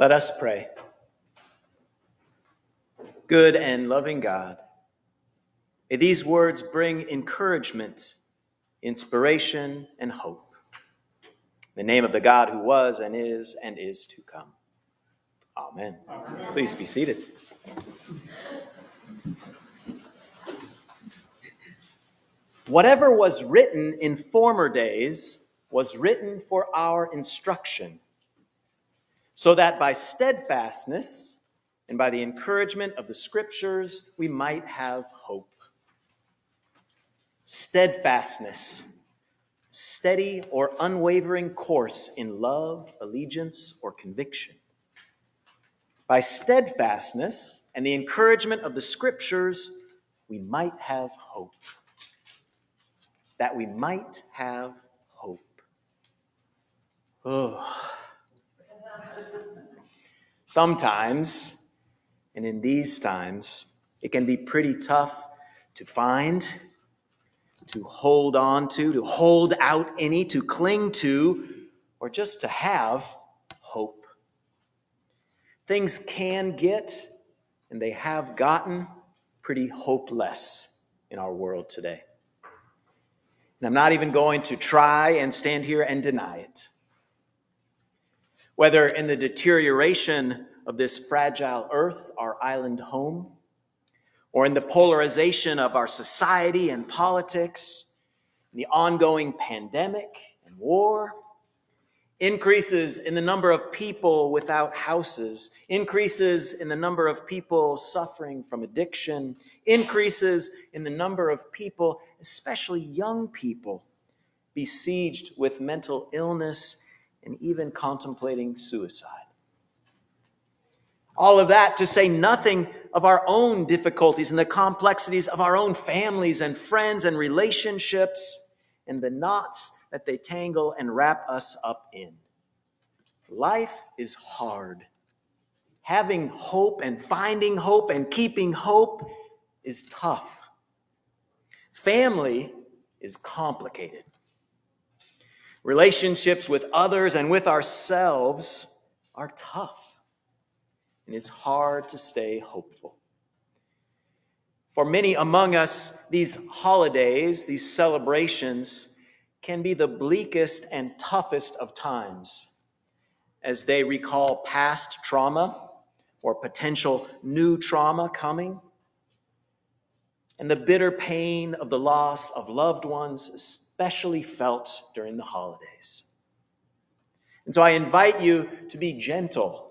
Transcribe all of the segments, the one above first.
Let us pray. Good and loving God, may these words bring encouragement, inspiration, and hope. In the name of the God who was and is and is to come. Amen. Amen. Please be seated. Whatever was written in former days was written for our instruction, so that by steadfastness and by the encouragement of the scriptures we might have hope. Steadfastness, steady or unwavering course in love, allegiance, or conviction. By steadfastness and the encouragement of the scriptures, we might have hope. That we might have hope. Oh. Sometimes, and in these times, it can be pretty tough to find, to hold on to, to hold out any, to cling to, or just to have hope. Things can get, and they have gotten, pretty hopeless in our world today. And I'm not even going to try and stand here and deny it whether in the deterioration of this fragile earth, our island home, or in the polarization of our society and politics, the ongoing pandemic and war, increases in the number of people without houses, increases in the number of people suffering from addiction, increases in the number of people, especially young people, besieged with mental illness and even contemplating suicide. All of that to say nothing of our own difficulties and the complexities of our own families and friends and relationships and the knots that they tangle and wrap us up in. Life is hard. Having hope and finding hope and keeping hope is tough. Family is complicated. Relationships with others and with ourselves are tough, and it's hard to stay hopeful. For many among us, these holidays, these celebrations, can be the bleakest and toughest of times as they recall past trauma or potential new trauma coming, and the bitter pain of the loss of loved ones, especially felt during the holidays. And so I invite you to be gentle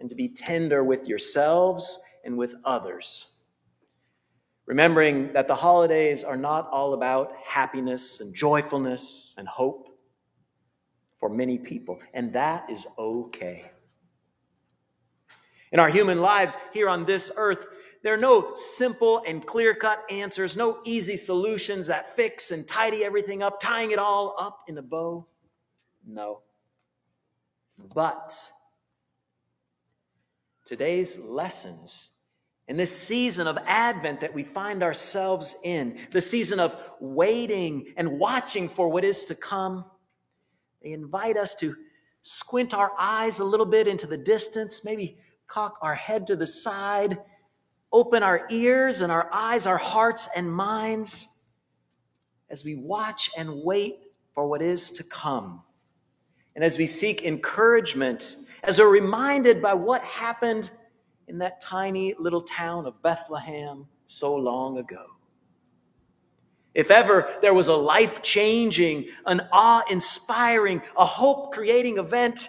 and to be tender with yourselves and with others. Remembering that the holidays are not all about happiness and joyfulness and hope for many people, and that is okay. In our human lives here on this earth, there are no simple and clear cut answers, no easy solutions that fix and tidy everything up, tying it all up in a bow. No. But today's lessons in this season of Advent that we find ourselves in, the season of waiting and watching for what is to come, they invite us to squint our eyes a little bit into the distance, maybe cock our head to the side open our ears and our eyes, our hearts and minds as we watch and wait for what is to come. And as we seek encouragement, as we're reminded by what happened in that tiny little town of Bethlehem so long ago. If ever there was a life changing, an awe inspiring, a hope creating event,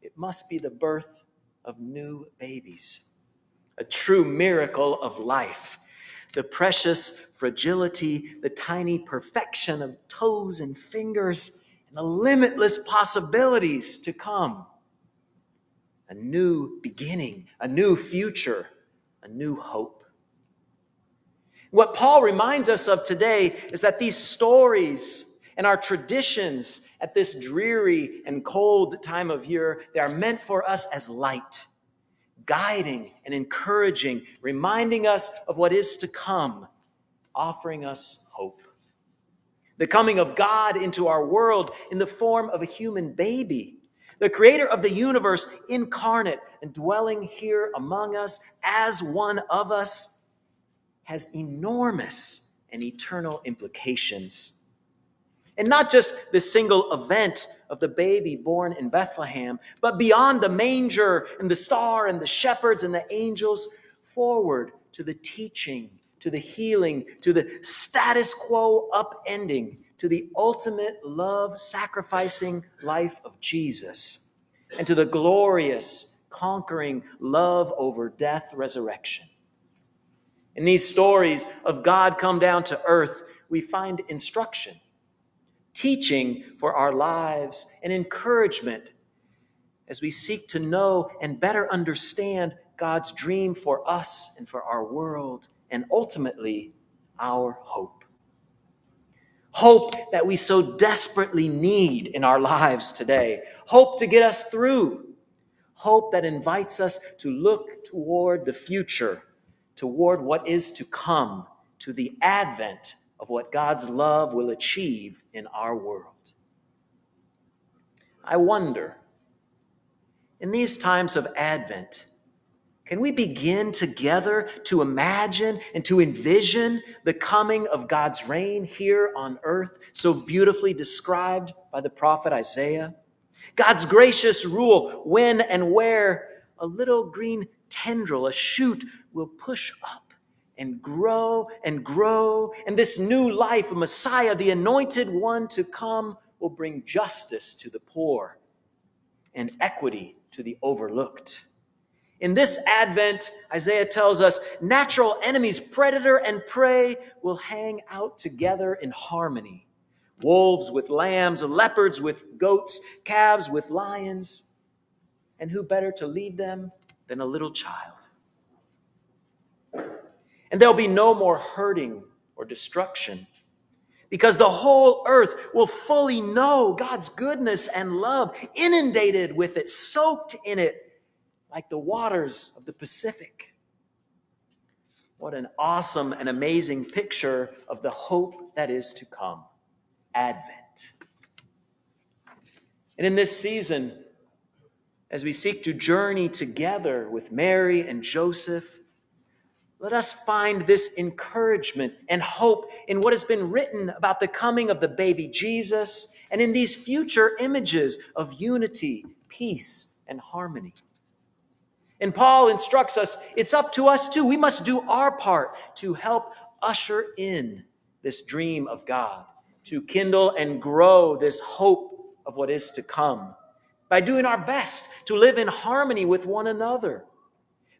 it must be the birth of new babies a true miracle of life. The precious fragility, the tiny perfection of toes and fingers, and the limitless possibilities to come. A new beginning, a new future, a new hope. What Paul reminds us of today is that these stories and our traditions at this dreary and cold time of year, they are meant for us as light guiding and encouraging, reminding us of what is to come, offering us hope. The coming of God into our world in the form of a human baby, The creator of the universe, incarnate and dwelling here among us as one of us, has enormous and eternal implications. And not just the single event of the baby born in Bethlehem, but beyond the manger and the star and the shepherds and the angels, forward to the teaching, to the healing, to the status quo upending, to the ultimate love sacrificing life of Jesus, and to the glorious conquering love over death resurrection. In these stories of God come down to earth, we find instruction, teaching for our lives, and encouragement as we seek to know and better understand God's dream for us and for our world, and ultimately our hope. Hope that we so desperately need in our lives today. Hope to get us through. Hope that invites us to look toward the future, toward what is to come, to the advent of what God's love will achieve in our world. I wonder, in these times of Advent, can we begin together to imagine and to envision the coming of God's reign here on earth, so beautifully described by the prophet Isaiah? God's gracious rule when and where a little green tendril, a shoot, will push up and grow and grow. And this new life, a Messiah, the anointed one to come, will bring justice to the poor and equity to the overlooked. In this Advent, Isaiah tells us natural enemies, predator and prey, will hang out together in harmony. Wolves with lambs, leopards with goats, calves with lions. And who better to lead them than a little child? And there'll be no more hurting or destruction because the whole earth will fully know God's goodness and love, inundated with it, soaked in it like the waters of the Pacific. What an awesome and amazing picture of the hope that is to come Advent. And in this season, as we seek to journey together with Mary and Joseph, let us find this encouragement and hope in what has been written about the coming of the baby Jesus and in these future images of unity, peace, and harmony. And Paul instructs us it's up to us too. We must do our part to help usher in this dream of God, to kindle and grow this hope of what is to come by doing our best to live in harmony with one another,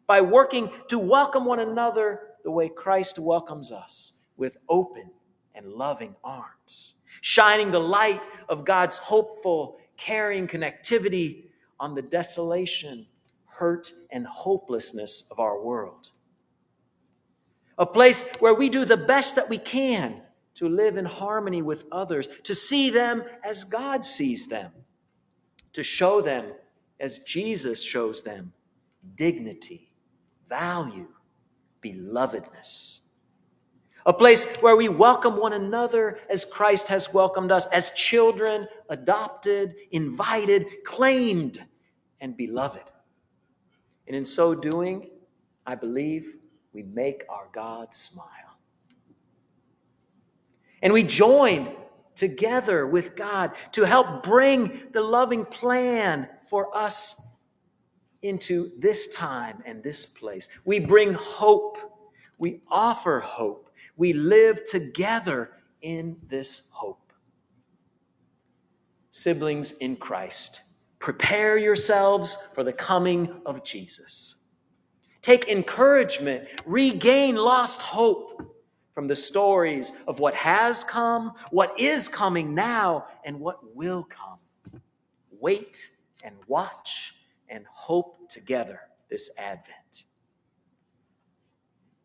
by working to welcome one another the way Christ welcomes us with open and loving arms, shining the light of God's hopeful, caring connectivity on the desolation hurt, and hopelessness of our world. A place where we do the best that we can to live in harmony with others, to see them as God sees them, to show them as Jesus shows them dignity, value, belovedness. A place where we welcome one another as Christ has welcomed us, as children, adopted, invited, claimed, and beloved. And in so doing, I believe we make our God smile. And we join together with God to help bring the loving plan for us into this time and this place. We bring hope. We offer hope. We live together in this hope. Siblings in Christ Prepare yourselves for the coming of Jesus. Take encouragement, regain lost hope from the stories of what has come, what is coming now, and what will come. Wait and watch and hope together this Advent.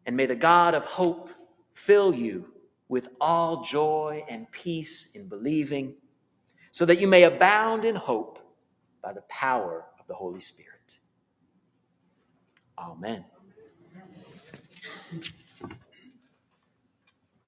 And may the God of hope fill you with all joy and peace in believing, so that you may abound in hope by the power of the Holy Spirit. Amen.